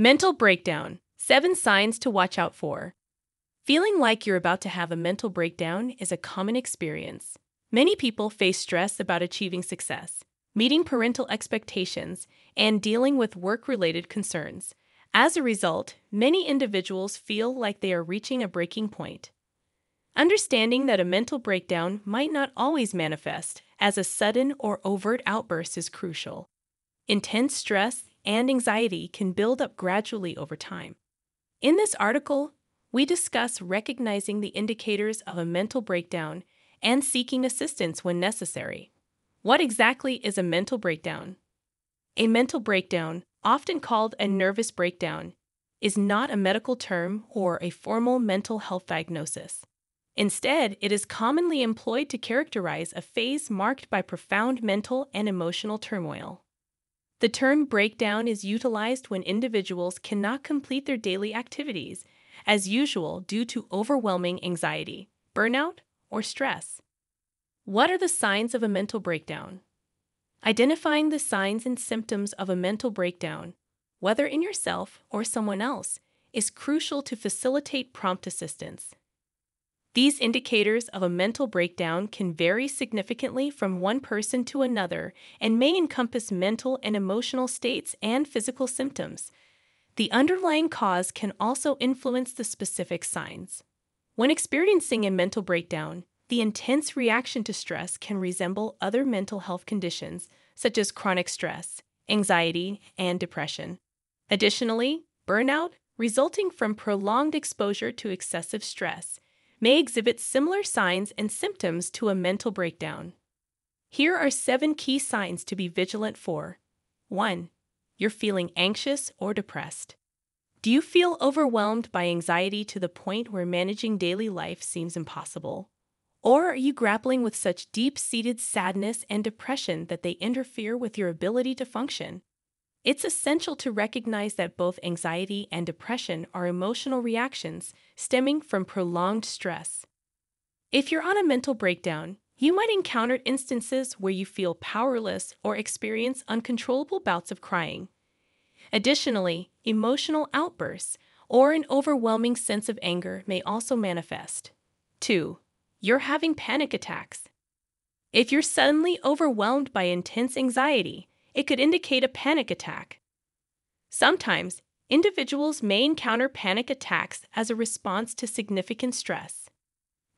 Mental breakdown 7 signs to watch out for. Feeling like you're about to have a mental breakdown is a common experience. Many people face stress about achieving success, meeting parental expectations, and dealing with work related concerns. As a result, many individuals feel like they are reaching a breaking point. Understanding that a mental breakdown might not always manifest as a sudden or overt outburst is crucial. Intense stress and anxiety can build up gradually over time. In this article, we discuss recognizing the indicators of a mental breakdown and seeking assistance when necessary. What exactly is a mental breakdown? A mental breakdown, often called a nervous breakdown, is not a medical term or a formal mental health diagnosis. Instead, it is commonly employed to characterize a phase marked by profound mental and emotional turmoil. The term breakdown is utilized when individuals cannot complete their daily activities as usual due to overwhelming anxiety, burnout, or stress. What are the signs of a mental breakdown? Identifying the signs and symptoms of a mental breakdown, whether in yourself or someone else, is crucial to facilitate prompt assistance. These indicators of a mental breakdown can vary significantly from one person to another and may encompass mental and emotional states and physical symptoms. The underlying cause can also influence the specific signs. When experiencing a mental breakdown, the intense reaction to stress can resemble other mental health conditions such as chronic stress, anxiety, and depression. Additionally, burnout, resulting from prolonged exposure to excessive stress, may exhibit similar signs and symptoms to a mental breakdown. Here are seven key signs to be vigilant for. 1. You're feeling anxious or depressed. Do you feel overwhelmed by anxiety to the point where managing daily life seems impossible? Or are you grappling with such deep seated sadness and depression that they interfere with your ability to function? It's essential to recognize that both anxiety and depression are emotional reactions stemming from prolonged stress. If you're on a mental breakdown, you might encounter instances where you feel powerless or experience uncontrollable bouts of crying. Additionally, emotional outbursts or an overwhelming sense of anger may also manifest. 2. You're having panic attacks. If you're suddenly overwhelmed by intense anxiety, it could indicate a panic attack. Sometimes, individuals may encounter panic attacks as a response to significant stress.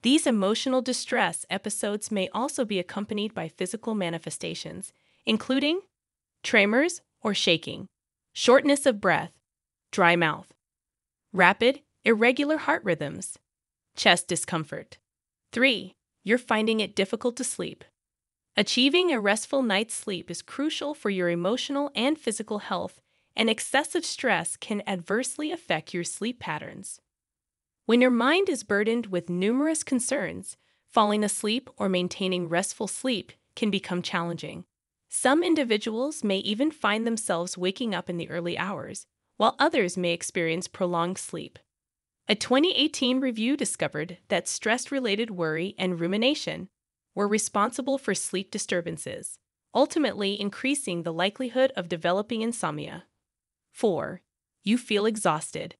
These emotional distress episodes may also be accompanied by physical manifestations, including tremors or shaking, shortness of breath, dry mouth, rapid, irregular heart rhythms, chest discomfort. 3. You're finding it difficult to sleep. Achieving a restful night's sleep is crucial for your emotional and physical health, and excessive stress can adversely affect your sleep patterns. When your mind is burdened with numerous concerns, falling asleep or maintaining restful sleep can become challenging. Some individuals may even find themselves waking up in the early hours, while others may experience prolonged sleep. A 2018 review discovered that stress related worry and rumination were responsible for sleep disturbances, ultimately increasing the likelihood of developing insomnia. 4. You feel exhausted.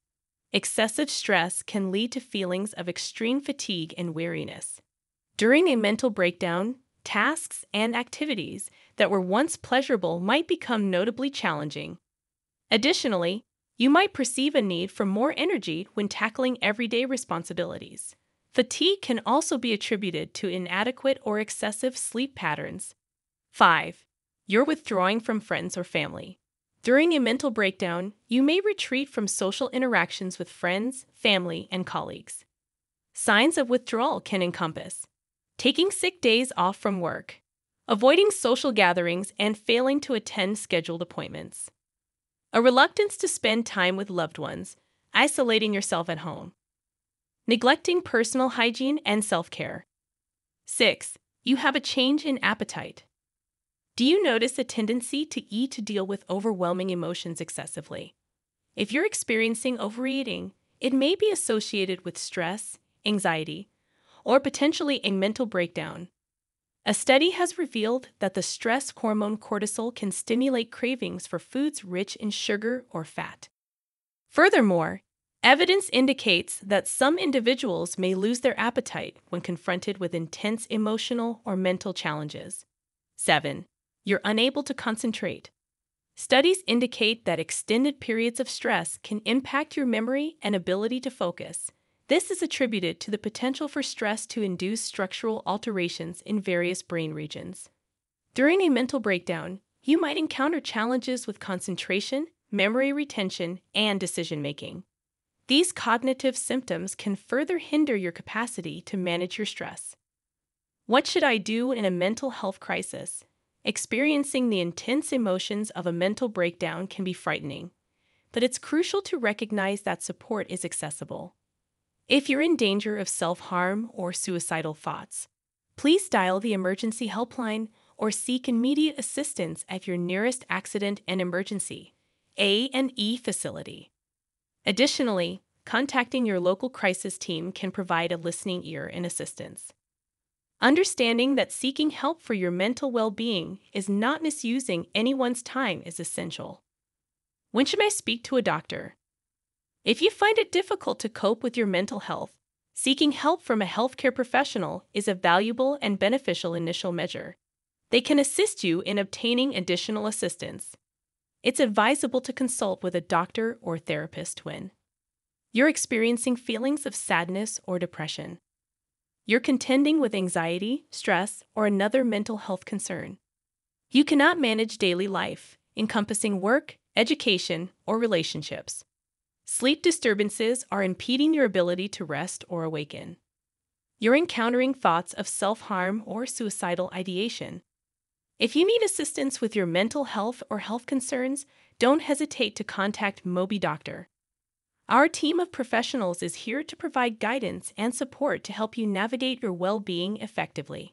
Excessive stress can lead to feelings of extreme fatigue and weariness. During a mental breakdown, tasks and activities that were once pleasurable might become notably challenging. Additionally, you might perceive a need for more energy when tackling everyday responsibilities. Fatigue can also be attributed to inadequate or excessive sleep patterns. 5. You're withdrawing from friends or family. During a mental breakdown, you may retreat from social interactions with friends, family, and colleagues. Signs of withdrawal can encompass taking sick days off from work, avoiding social gatherings, and failing to attend scheduled appointments, a reluctance to spend time with loved ones, isolating yourself at home, neglecting personal hygiene and self care. 6. You have a change in appetite. Do you notice a tendency to eat to deal with overwhelming emotions excessively? If you're experiencing overeating, it may be associated with stress, anxiety, or potentially a mental breakdown. A study has revealed that the stress hormone cortisol can stimulate cravings for foods rich in sugar or fat. Furthermore, evidence indicates that some individuals may lose their appetite when confronted with intense emotional or mental challenges. 7. You're unable to concentrate. Studies indicate that extended periods of stress can impact your memory and ability to focus. This is attributed to the potential for stress to induce structural alterations in various brain regions. During a mental breakdown, you might encounter challenges with concentration, memory retention, and decision making. These cognitive symptoms can further hinder your capacity to manage your stress. What should I do in a mental health crisis? Experiencing the intense emotions of a mental breakdown can be frightening, but it's crucial to recognize that support is accessible. If you're in danger of self harm or suicidal thoughts, please dial the emergency helpline or seek immediate assistance at your nearest accident and emergency A&E facility. Additionally, contacting your local crisis team can provide a listening ear and assistance. Understanding that seeking help for your mental well being is not misusing anyone's time is essential. When should I speak to a doctor? If you find it difficult to cope with your mental health, seeking help from a healthcare professional is a valuable and beneficial initial measure. They can assist you in obtaining additional assistance. It's advisable to consult with a doctor or therapist when you're experiencing feelings of sadness or depression you're contending with anxiety, stress, or another mental health concern. You cannot manage daily life, encompassing work, education, or relationships. Sleep disturbances are impeding your ability to rest or awaken. You're encountering thoughts of self harm or suicidal ideation. If you need assistance with your mental health or health concerns, don't hesitate to contact MobiDoctor. Our team of professionals is here to provide guidance and support to help you navigate your well being effectively.